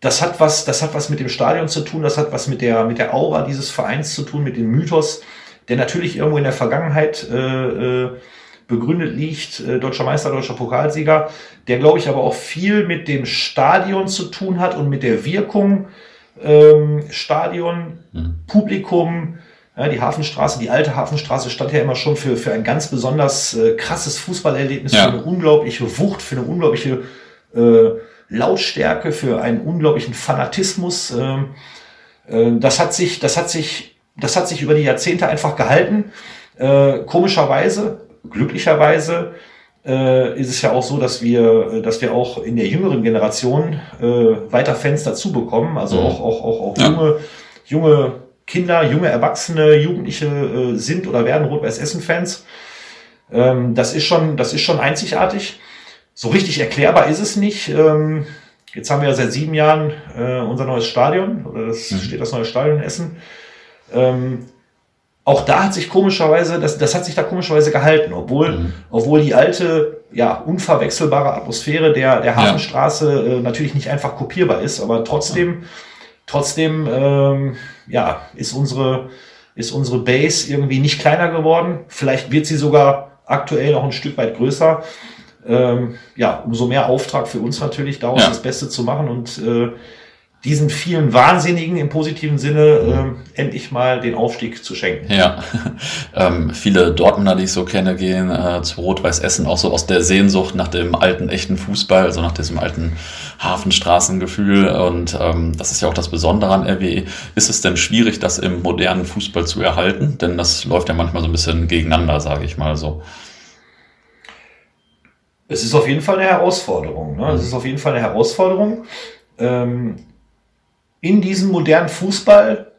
das hat was, das hat was mit dem Stadion zu tun, das hat was mit der, mit der Aura dieses Vereins zu tun, mit dem Mythos, der natürlich irgendwo in der Vergangenheit äh, äh, begründet liegt, äh, deutscher Meister, deutscher Pokalsieger, der glaube ich aber auch viel mit dem Stadion zu tun hat und mit der Wirkung ähm, Stadion, mhm. Publikum, ja, die Hafenstraße, die alte Hafenstraße stand ja immer schon für, für ein ganz besonders äh, krasses Fußballerlebnis, ja. für eine unglaubliche Wucht, für eine unglaubliche äh, Lautstärke, für einen unglaublichen Fanatismus. Ähm, äh, das hat sich, das hat sich, das hat sich über die Jahrzehnte einfach gehalten. Äh, komischerweise, glücklicherweise, äh, ist es ja auch so, dass wir, dass wir auch in der jüngeren Generation äh, weiter Fans dazu bekommen. Also mhm. auch, auch, auch, auch junge, junge Kinder, junge Erwachsene, Jugendliche äh, sind oder werden Rot-Weiß Essen-Fans. Ähm, das ist schon, das ist schon einzigartig. So richtig erklärbar ist es nicht. Ähm, jetzt haben wir ja seit sieben Jahren äh, unser neues Stadion oder das mhm. steht das neue Stadion in Essen. Ähm, auch da hat sich komischerweise, das, das hat sich da komischerweise gehalten, obwohl, mhm. obwohl die alte, ja, unverwechselbare Atmosphäre der, der Hafenstraße ja. äh, natürlich nicht einfach kopierbar ist, aber trotzdem ja Trotzdem ähm, ja, ist, unsere, ist unsere Base irgendwie nicht kleiner geworden. Vielleicht wird sie sogar aktuell noch ein Stück weit größer. Ähm, ja, umso mehr Auftrag für uns natürlich, daraus ja. das Beste zu machen und äh, diesen vielen Wahnsinnigen im positiven Sinne äh, endlich mal den Aufstieg zu schenken. Ja, ähm, viele Dortmunder, die ich so kenne, gehen äh, zu Rot-Weiß Essen auch so aus der Sehnsucht nach dem alten, echten Fußball, also nach diesem alten Hafenstraßengefühl. Und ähm, das ist ja auch das Besondere an RWE. Ist es denn schwierig, das im modernen Fußball zu erhalten? Denn das läuft ja manchmal so ein bisschen gegeneinander, sage ich mal so. Es ist auf jeden Fall eine Herausforderung. Ne? Es ist auf jeden Fall eine Herausforderung. Ähm, in diesem modernen Fußball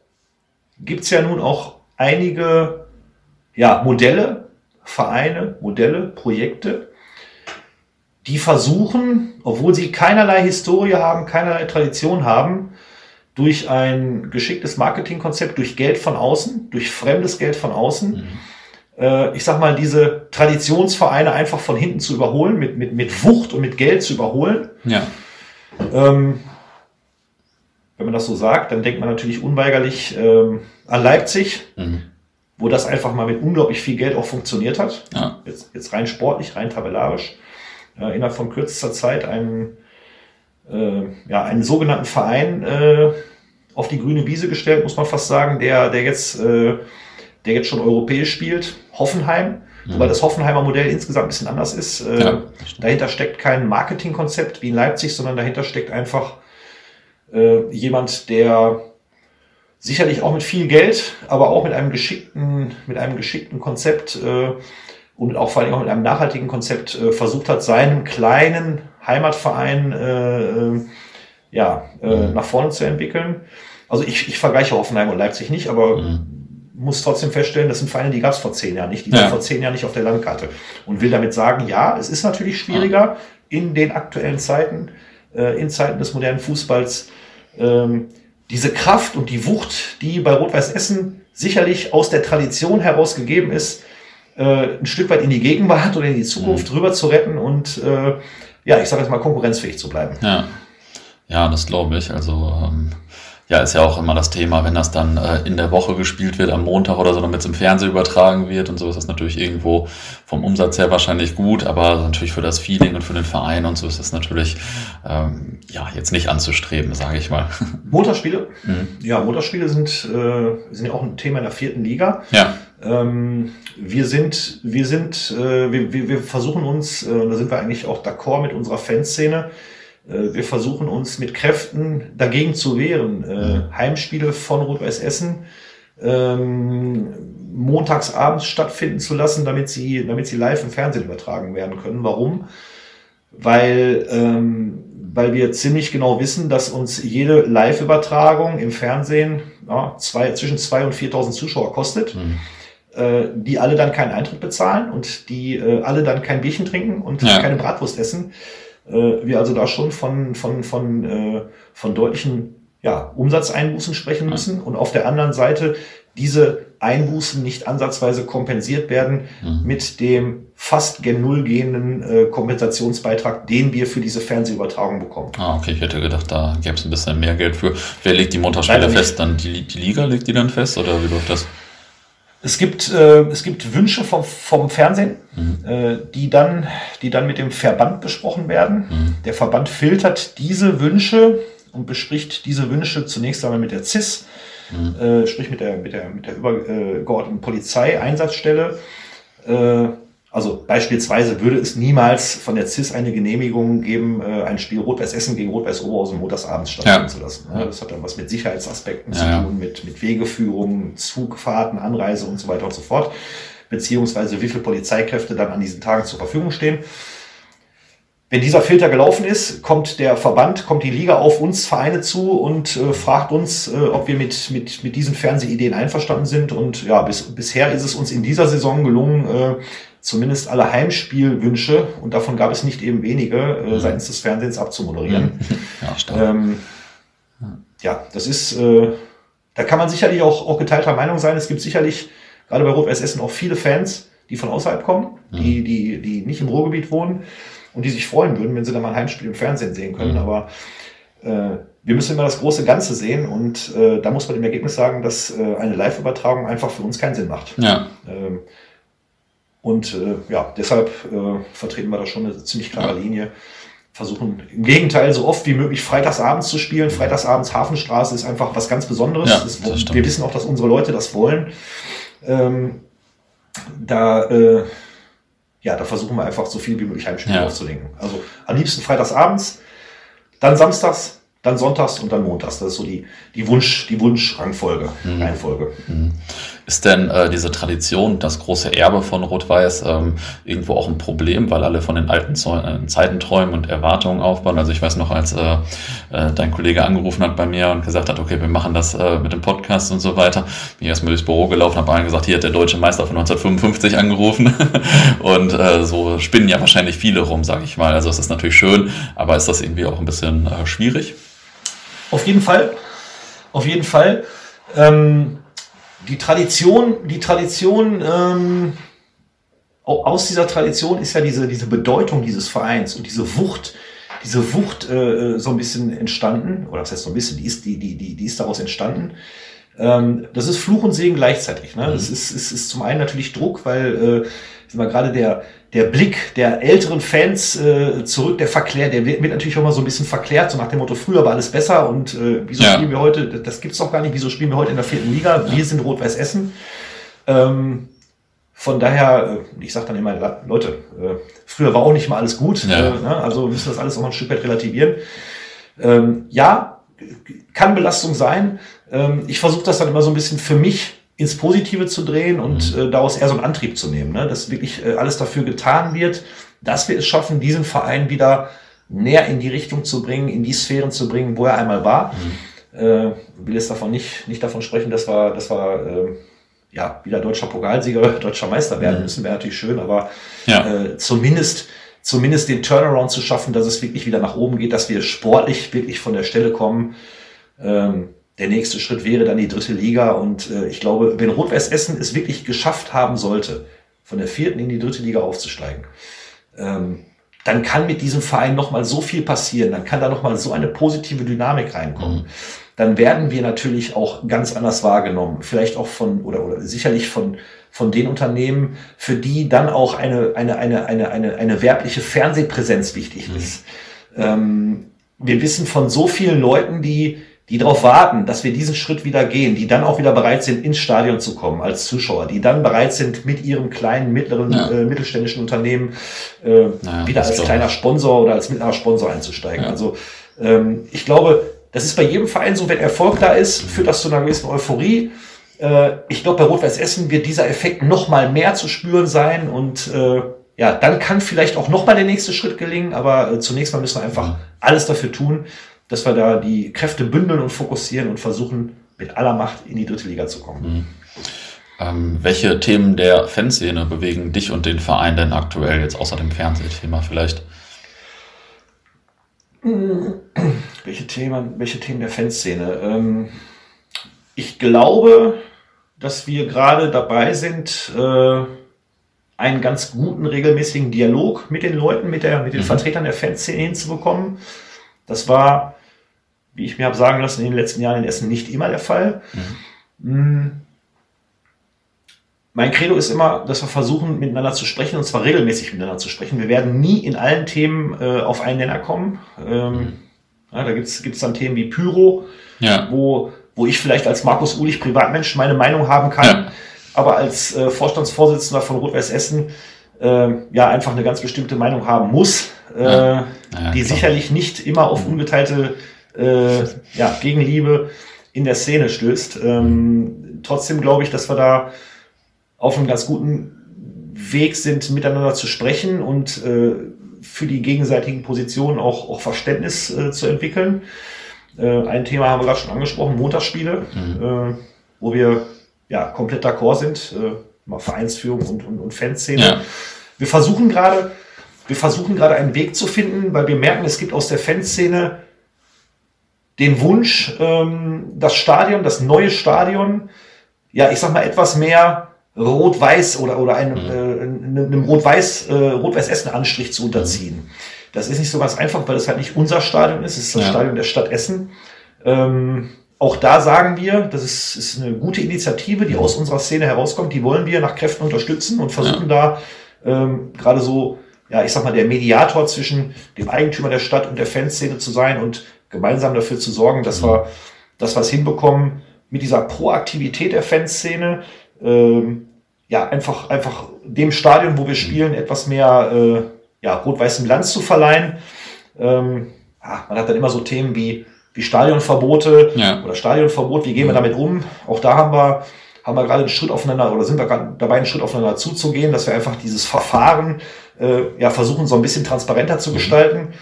gibt es ja nun auch einige ja, Modelle, Vereine, Modelle, Projekte, die versuchen, obwohl sie keinerlei Historie haben, keinerlei Tradition haben, durch ein geschicktes Marketingkonzept, durch Geld von außen, durch fremdes Geld von außen, mhm. äh, ich sag mal, diese Traditionsvereine einfach von hinten zu überholen, mit, mit, mit Wucht und mit Geld zu überholen. Ja. Ähm, wenn man das so sagt, dann denkt man natürlich unweigerlich ähm, an Leipzig, mhm. wo das einfach mal mit unglaublich viel Geld auch funktioniert hat. Ja. Jetzt, jetzt rein sportlich, rein tabellarisch. Äh, innerhalb von kürzester Zeit einen, äh, ja, einen sogenannten Verein äh, auf die grüne Wiese gestellt, muss man fast sagen, der, der, jetzt, äh, der jetzt schon europäisch spielt. Hoffenheim. Mhm. Wobei das Hoffenheimer Modell insgesamt ein bisschen anders ist. Äh, ja, dahinter steckt kein Marketingkonzept wie in Leipzig, sondern dahinter steckt einfach äh, jemand, der sicherlich auch mit viel Geld, aber auch mit einem geschickten, mit einem geschickten Konzept äh, und auch vor allem auch mit einem nachhaltigen Konzept äh, versucht hat, seinem kleinen Heimatverein äh, ja, äh, mhm. nach vorne zu entwickeln. Also ich, ich vergleiche Hoffenheim und Leipzig nicht, aber mhm. muss trotzdem feststellen, das sind Vereine, die gab es vor zehn Jahren nicht, die ja. waren vor zehn Jahren nicht auf der Landkarte. Und will damit sagen, ja, es ist natürlich schwieriger in den aktuellen Zeiten, äh, in Zeiten des modernen Fußballs, ähm, diese Kraft und die Wucht, die bei Rot-Weiß Essen sicherlich aus der Tradition heraus gegeben ist, äh, ein Stück weit in die Gegenwart oder in die Zukunft mhm. rüber zu retten und äh, ja, ich sage jetzt mal konkurrenzfähig zu bleiben. Ja, ja das glaube ich. Also ähm, ja, ist ja auch immer das Thema, wenn das dann äh, in der Woche gespielt wird, am Montag oder so, damit es im Fernsehen übertragen wird und so ist das natürlich irgendwo vom Umsatz her wahrscheinlich gut, aber natürlich für das Feeling und für den Verein und so ist das natürlich ähm, ja jetzt nicht anzustreben, sage ich mal. Montagsspiele? Mhm. Ja, Montagsspiele sind, äh, sind ja auch ein Thema in der vierten Liga. Ja. Ähm, wir sind, wir sind, äh, wir, wir, wir versuchen uns, äh, da sind wir eigentlich auch d'accord mit unserer Fanszene, äh, wir versuchen uns mit Kräften dagegen zu wehren. Äh, Heimspiele von Rot-Weiß Essen ähm, montagsabends stattfinden zu lassen, damit sie, damit sie live im Fernsehen übertragen werden können. Warum? Weil, ähm, weil wir ziemlich genau wissen, dass uns jede Live-Übertragung im Fernsehen ja, zwei, zwischen zwei und 4.000 Zuschauer kostet. Mhm äh, die alle dann keinen Eintritt bezahlen und die äh, alle dann kein Bierchen trinken und ja. keine Bratwurst essen. Äh, wir also da schon von, von, von, äh, von deutlichen ja, Umsatzeinbußen sprechen müssen und auf der anderen Seite diese Einbußen nicht ansatzweise kompensiert werden mhm. mit dem fast gen Null gehenden äh, Kompensationsbeitrag, den wir für diese Fernsehübertragung bekommen. Ah, okay, ich hätte gedacht, da gäbe es ein bisschen mehr Geld für. Wer legt die Montagsspiele fest? Dann die, die Liga legt die dann fest oder wie läuft das? Es gibt, äh, es gibt Wünsche vom, vom Fernsehen, mhm. äh, die, dann, die dann mit dem Verband besprochen werden. Mhm. Der Verband filtert diese Wünsche und bespricht diese Wünsche zunächst einmal mit der CIS, mhm. äh, sprich mit der, mit der, mit der übergeordneten Polizeieinsatzstelle. Äh, also beispielsweise würde es niemals von der CIS eine Genehmigung geben, äh, ein Spiel Rot-Weiß Essen gegen Rot-Weiß Oberhausen montagsabends stattfinden ja. zu lassen. Das hat dann was mit Sicherheitsaspekten ja, zu tun, mit, mit Wegeführung, Zugfahrten, Anreise und so weiter und so fort. Beziehungsweise wie viele Polizeikräfte dann an diesen Tagen zur Verfügung stehen. Wenn dieser Filter gelaufen ist, kommt der Verband, kommt die Liga auf uns Vereine zu und äh, fragt uns, äh, ob wir mit, mit, mit diesen Fernsehideen einverstanden sind. Und ja, bis, bisher ist es uns in dieser Saison gelungen, äh, zumindest alle Heimspielwünsche, und davon gab es nicht eben wenige, äh, mhm. seitens des Fernsehens abzumoderieren. Mhm. Ja. Ähm, ja, das ist, äh, da kann man sicherlich auch, auch geteilter Meinung sein. Es gibt sicherlich, gerade bei Rot-Weiß Essen, auch viele Fans, die von außerhalb kommen, mhm. die, die, die nicht im Ruhrgebiet wohnen und die sich freuen würden, wenn sie dann mal ein Heimspiel im Fernsehen sehen können. Mhm. Aber äh, wir müssen immer das große Ganze sehen und äh, da muss man im Ergebnis sagen, dass äh, eine Live-Übertragung einfach für uns keinen Sinn macht. Ja. Ähm, und äh, ja, deshalb äh, vertreten wir da schon eine ziemlich klare Linie. Versuchen im Gegenteil so oft wie möglich freitagsabends zu spielen. Freitagsabends Hafenstraße ist einfach was ganz Besonderes. Ja, das, das wir wissen auch, dass unsere Leute das wollen. Ähm, da, äh, ja, da versuchen wir einfach so viel wie möglich Heimspiele ja. aufzulenken. Also am liebsten freitagsabends, dann samstags, dann sonntags und dann montags. Das ist so die, die Wunsch, die Wunschrangfolge, mhm. Reihenfolge. Mhm. Ist denn äh, diese Tradition, das große Erbe von Rot-Weiß, ähm, irgendwo auch ein Problem, weil alle von den alten Zeu äh, Zeiten träumen und Erwartungen aufbauen? Also ich weiß noch, als äh, äh, dein Kollege angerufen hat bei mir und gesagt hat, okay, wir machen das äh, mit dem Podcast und so weiter, bin ich erstmal durchs Büro gelaufen, habe allen gesagt, hier hat der deutsche Meister von 1955 angerufen und äh, so spinnen ja wahrscheinlich viele rum, sage ich mal. Also es ist natürlich schön, aber ist das irgendwie auch ein bisschen äh, schwierig? Auf jeden Fall, auf jeden Fall. Ähm die Tradition, die Tradition, ähm, aus dieser Tradition ist ja diese, diese Bedeutung dieses Vereins und diese Wucht, diese Wucht äh, so ein bisschen entstanden, oder das heißt so ein bisschen, die ist, die, die, die, die ist daraus entstanden. Ähm, das ist Fluch und Segen gleichzeitig. Ne? Das mhm. ist, ist, ist zum einen natürlich Druck, weil äh, gerade der, der Blick der älteren Fans äh, zurück, der verklärt, der wird, natürlich auch mal so ein bisschen verklärt, so nach dem Motto, früher war alles besser und äh, wieso ja. spielen wir heute, das gibt's doch gar nicht, wieso spielen wir heute in der vierten Liga? Wir sind Rot-Weiß Essen. Ähm, von daher, äh, ich sage dann immer, Leute, äh, früher war auch nicht mal alles gut, ja. äh, ne? also müssen das alles auch mal ein Stück weit relativieren. Ähm, ja, kann Belastung sein. Ähm, ich versuche das dann immer so ein bisschen für mich ins Positive zu drehen und mhm. äh, daraus eher so einen Antrieb zu nehmen, ne? dass wirklich äh, alles dafür getan wird, dass wir es schaffen, diesen Verein wieder näher in die Richtung zu bringen, in die Sphären zu bringen, wo er einmal war. Mhm. Äh, will jetzt davon nicht, nicht davon sprechen, dass wir, dass wir äh, ja, wieder deutscher Pokalsieger, deutscher Meister werden mhm. müssen, wäre natürlich schön, aber ja. äh, zumindest, zumindest den Turnaround zu schaffen, dass es wirklich wieder nach oben geht, dass wir sportlich wirklich von der Stelle kommen. Ähm, der nächste Schritt wäre dann die dritte Liga und äh, ich glaube, wenn Rot-Weiß Essen es wirklich geschafft haben sollte, von der vierten in die dritte Liga aufzusteigen, ähm, dann kann mit diesem Verein nochmal so viel passieren, dann kann da nochmal so eine positive Dynamik reinkommen. Mhm. Dann werden wir natürlich auch ganz anders wahrgenommen. Vielleicht auch von, oder, oder sicherlich von, von den Unternehmen, für die dann auch eine, eine, eine, eine, eine, eine werbliche Fernsehpräsenz wichtig mhm. ist. Ähm, wir wissen von so vielen Leuten, die, die darauf warten, dass wir diesen Schritt wieder gehen, die dann auch wieder bereit sind, ins Stadion zu kommen als Zuschauer, die dann bereit sind, mit ihrem kleinen, mittleren, ja. äh, mittelständischen Unternehmen äh, naja, wieder als kleiner Sponsor oder als mittlerer Sponsor einzusteigen. Ja. Also ähm, ich glaube, das ist bei jedem Verein so, wenn Erfolg da ist, führt das zu einer gewissen Euphorie. Äh, ich glaube, bei Rot-Weiß Essen wird dieser Effekt noch mal mehr zu spüren sein und äh, ja, dann kann vielleicht auch noch mal der nächste Schritt gelingen, aber äh, zunächst mal müssen wir einfach alles dafür tun, dass wir da die Kräfte bündeln und fokussieren und versuchen, mit aller Macht in die dritte Liga zu kommen. Mhm. Ähm, welche Themen der Fanszene bewegen dich und den Verein denn aktuell, jetzt außer dem Fernsehthema vielleicht? Welche Themen, welche Themen der Fanszene? Ähm, ich glaube, dass wir gerade dabei sind, äh, einen ganz guten, regelmäßigen Dialog mit den Leuten, mit, der, mit den mhm. Vertretern der Fanszene hinzubekommen. Das war wie ich mir habe sagen lassen, in den letzten Jahren in Essen nicht immer der Fall. Mhm. Mein Credo ist immer, dass wir versuchen, miteinander zu sprechen, und zwar regelmäßig miteinander zu sprechen. Wir werden nie in allen Themen äh, auf einen Nenner kommen. Ähm, mhm. ja, da gibt es dann Themen wie Pyro, ja. wo, wo ich vielleicht als Markus Ulich Privatmensch meine Meinung haben kann, ja. aber als äh, Vorstandsvorsitzender von Rot-Weiß Essen äh, ja einfach eine ganz bestimmte Meinung haben muss, äh, die sicherlich nicht immer auf mhm. ungeteilte äh, ja, Gegenliebe in der Szene stößt. Ähm, trotzdem glaube ich, dass wir da auf einem ganz guten Weg sind, miteinander zu sprechen und äh, für die gegenseitigen Positionen auch, auch Verständnis äh, zu entwickeln. Äh, ein Thema haben wir gerade schon angesprochen, Montagsspiele, mhm. äh, wo wir ja komplett d'accord sind, äh, mal Vereinsführung und, und, und Fanszene. Ja. Wir versuchen gerade, wir versuchen gerade einen Weg zu finden, weil wir merken, es gibt aus der Fanszene den Wunsch, ähm, das Stadion, das neue Stadion, ja, ich sag mal, etwas mehr Rot-Weiß oder, oder einem, mhm. äh, einem Rot-Weiß, äh, Rot-Weiß-Essen-Anstrich zu unterziehen. Mhm. Das ist nicht so ganz einfach, weil es halt nicht unser Stadion ist, es ist das ja. Stadion der Stadt Essen. Ähm, auch da sagen wir, das ist, ist eine gute Initiative, die aus unserer Szene herauskommt, die wollen wir nach Kräften unterstützen und versuchen ja. da ähm, gerade so, ja, ich sag mal, der Mediator zwischen dem Eigentümer der Stadt und der Fanszene zu sein und gemeinsam dafür zu sorgen, dass mhm. wir, dass wir es hinbekommen, mit dieser Proaktivität der Fanszene, ähm, ja, einfach, einfach dem Stadion, wo wir spielen, etwas mehr äh, ja, rot-weißem Glanz zu verleihen. Ähm, ja, man hat dann immer so Themen wie, wie Stadionverbote ja. oder Stadionverbot, wie gehen wir mhm. damit um? Auch da haben wir, haben wir gerade einen Schritt aufeinander oder sind wir gerade dabei, einen Schritt aufeinander zuzugehen, dass wir einfach dieses Verfahren äh, ja versuchen, so ein bisschen transparenter zu mhm. gestalten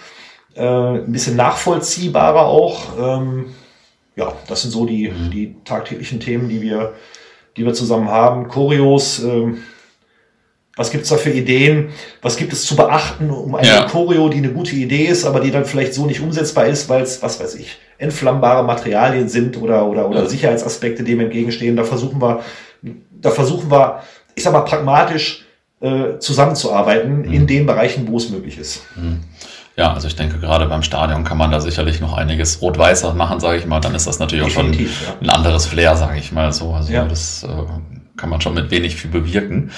äh, ein bisschen nachvollziehbarer auch. Ähm, ja, das sind so die, mhm. die tagtäglichen Themen, die wir, die wir zusammen haben. Choreos, äh, was gibt's da für Ideen? Was gibt es zu beachten, um eine ja. Choreo, die eine gute Idee ist, aber die dann vielleicht so nicht umsetzbar ist, weil es, was weiß ich, entflammbare Materialien sind oder, oder, oder ja. Sicherheitsaspekte dem entgegenstehen. Da versuchen wir, da versuchen wir, ich sag mal, pragmatisch äh, zusammenzuarbeiten mhm. in den Bereichen, wo es möglich ist. Mhm. Ja, also ich denke, gerade beim Stadion kann man da sicherlich noch einiges rot-weißer machen, sage ich mal. Dann ist das natürlich auch schon ein anderes Flair, sage ich mal so. Also ja. das äh, kann man schon mit wenig viel bewirken.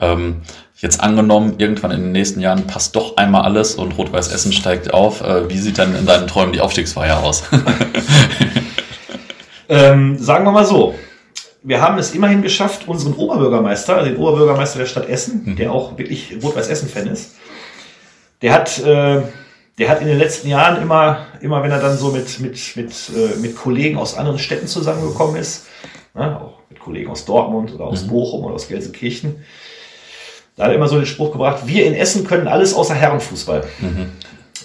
Ähm, jetzt angenommen, irgendwann in den nächsten Jahren passt doch einmal alles und Rot-Weiß Essen steigt auf. Äh, wie sieht dann in deinen Träumen die Aufstiegsfeier aus? ähm, sagen wir mal so. Wir haben es immerhin geschafft, unseren Oberbürgermeister, den Oberbürgermeister der Stadt Essen, mhm. der auch wirklich Rot-Weiß Essen-Fan ist, der hat äh, der hat in den letzten Jahren immer, immer wenn er dann so mit, mit, mit, äh, mit Kollegen aus anderen Städten zusammengekommen ist, ne, auch mit Kollegen aus Dortmund oder aus mhm. Bochum oder aus Gelsenkirchen, da hat er immer so den Spruch gebracht, wir in Essen können alles außer Herrenfußball. Mhm.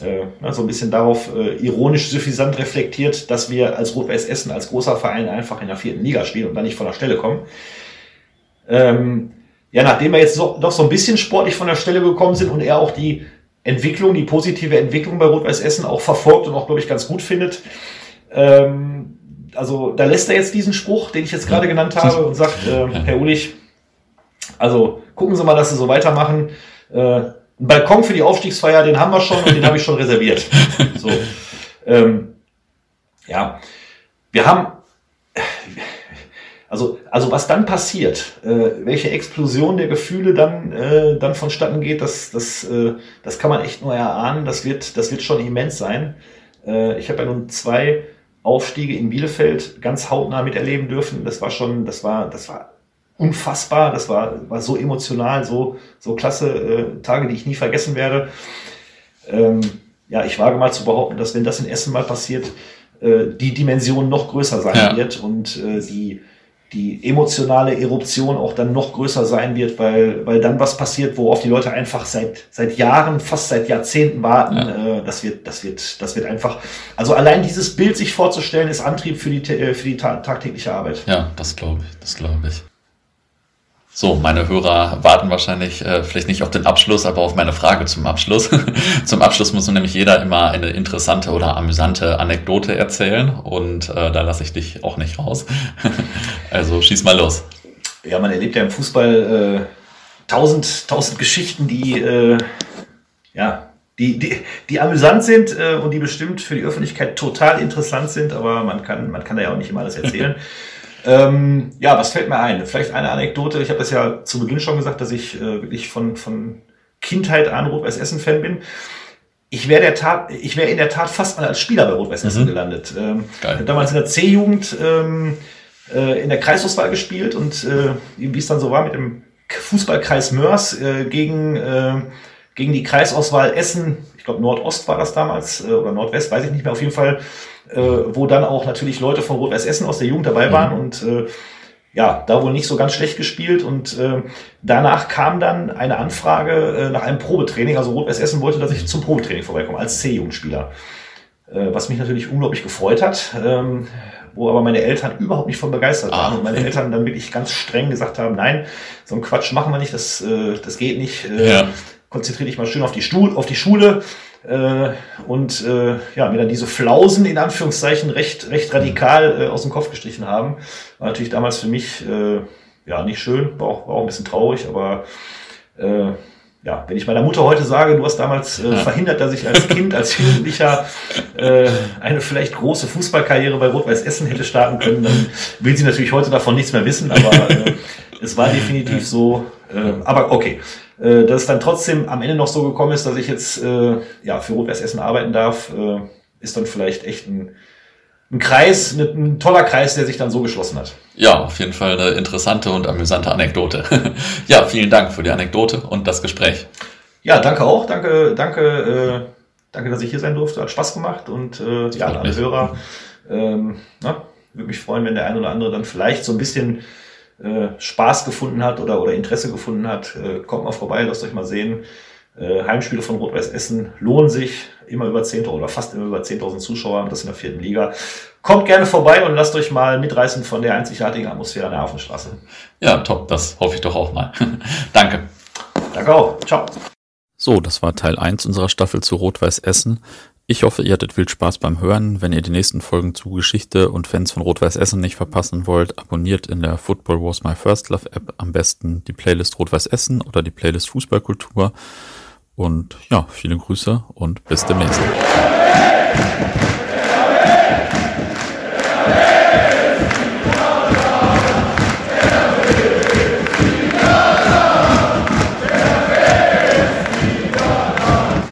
äh, so ein bisschen darauf äh, ironisch suffisant reflektiert, dass wir als Rot-Weiß Essen, als großer Verein einfach in der vierten Liga stehen und dann nicht von der Stelle kommen. Ähm, ja, nachdem wir jetzt so, doch so ein bisschen sportlich von der Stelle gekommen sind und er auch die Entwicklung, die positive Entwicklung bei Rot-Weiß Essen auch verfolgt und auch, glaube ich, ganz gut findet, ähm, also da lässt er jetzt diesen Spruch, den ich jetzt gerade genannt habe, und sagt, äh, Herr Ulich, also gucken Sie mal, dass Sie so weitermachen. Äh, ein Balkon für die Aufstiegsfeier, den haben wir schon und den habe ich schon reserviert. So. Ähm, ja, wir haben, also, also was dann passiert, äh, welche Explosion der Gefühle dann, äh, dann vonstatten geht, das, das, äh, das kann man echt nur erahnen. Das wird, das wird schon immens sein. Äh, ich habe ja nun zwei Aufstiege in Bielefeld ganz hautnah miterleben dürfen. Das war schon, das war, das war unfassbar. Das war, war so emotional, so, so klasse äh, Tage, die ich nie vergessen werde. Ähm, ja, ich wage mal zu behaupten, dass wenn das in Essen mal passiert, äh, die Dimension noch größer sein ja. wird und äh, die, die emotionale Eruption auch dann noch größer sein wird, weil, weil dann was passiert, worauf die Leute einfach seit, seit Jahren, fast seit Jahrzehnten warten. Ja. Äh, das wird, das wird, das wird einfach, also allein dieses Bild sich vorzustellen, ist Antrieb für die, äh, für die tagtägliche Arbeit. Ja, das glaube ich, das glaube ich. So, meine Hörer warten wahrscheinlich äh, vielleicht nicht auf den Abschluss, aber auf meine Frage zum Abschluss. zum Abschluss muss nämlich jeder immer eine interessante oder amüsante Anekdote erzählen und äh, da lasse ich dich auch nicht raus. also schieß mal los. Ja, man erlebt ja im Fußball äh, tausend, tausend Geschichten, die äh, ja, die, die, die amüsant sind äh, und die bestimmt für die Öffentlichkeit total interessant sind, aber man kann, man kann da ja auch nicht immer alles erzählen. Ähm, ja, was fällt mir ein? Vielleicht eine Anekdote. Ich habe das ja zu Beginn schon gesagt, dass ich äh, wirklich von, von Kindheit an Rot-Weiß Essen-Fan bin. Ich wäre der Tat, ich wäre in der Tat fast mal als Spieler bei Rot-Weiß Essen mhm. gelandet. Ähm. Damals in der C-Jugend ähm, äh, in der Kreisauswahl gespielt und äh, wie es dann so war mit dem Fußballkreis Mörs äh, gegen, äh, gegen die Kreisauswahl Essen, ich glaube Nordost war das damals, äh, oder Nordwest, weiß ich nicht mehr, auf jeden Fall äh, wo dann auch natürlich Leute von Rot-Weiß Essen aus der Jugend dabei waren mhm. und äh, ja, da wohl nicht so ganz schlecht gespielt und äh, danach kam dann eine Anfrage äh, nach einem Probetraining. Also Rot-Weiß Essen wollte, dass ich zum Probetraining vorbeikomme als C-Jugendspieler, äh, was mich natürlich unglaublich gefreut hat. Ähm, wo aber meine Eltern überhaupt nicht von begeistert waren ah. und meine Eltern dann wirklich ganz streng gesagt haben, nein, so ein Quatsch machen wir nicht, das, äh, das geht nicht. Äh, ja. Konzentriere dich mal schön auf die, Stuhl, auf die Schule äh, und äh, ja, mir dann diese Flausen in Anführungszeichen recht, recht radikal äh, aus dem Kopf gestrichen haben. War natürlich damals für mich äh, ja nicht schön, war auch, war auch ein bisschen traurig, aber äh, ja, wenn ich meiner Mutter heute sage, du hast damals äh, verhindert, dass ich als Kind, als Jugendlicher eine vielleicht große Fußballkarriere bei Rot-Weiß Essen hätte starten können, dann will sie natürlich heute davon nichts mehr wissen, aber es war definitiv so. Aber okay, äh, dass es dann trotzdem am Ende noch so gekommen ist, dass ich jetzt äh, ja, für Rot-Weiß Essen arbeiten darf, äh, ist dann vielleicht echt ein, ein Kreis, ein toller Kreis, der sich dann so geschlossen hat. Ja, auf jeden Fall eine interessante und amüsante Anekdote. ja, vielen Dank für die Anekdote und das Gespräch. Ja, danke auch. Danke, danke, äh, danke, dass ich hier sein durfte. Hat Spaß gemacht und äh, ja, alle Hörer. Ähm, na, würde mich freuen, wenn der ein oder andere dann vielleicht so ein bisschen äh, Spaß gefunden hat oder, oder Interesse gefunden hat, äh, kommt mal vorbei, lasst euch mal sehen. Äh, Heimspiele von Rot-Weiß Essen lohnen sich. Immer über 10.000 oder fast immer über 10.000 Zuschauer, das in der vierten Liga. Kommt gerne vorbei und lasst euch mal mitreißen von der einzigartigen Atmosphäre an der Hafenstraße. Ja, top, das hoffe ich doch auch mal. Danke. Danke auch. Ciao. So, das war Teil 1 unserer Staffel zu Rot-Weiß Essen. Ich hoffe, ihr hattet viel Spaß beim Hören. Wenn ihr die nächsten Folgen zu Geschichte und Fans von Rot-Weiß Essen nicht verpassen wollt, abonniert in der Football Wars My First Love App am besten die Playlist Rot-Weiß Essen oder die Playlist Fußballkultur. Und ja, viele Grüße und bis demnächst.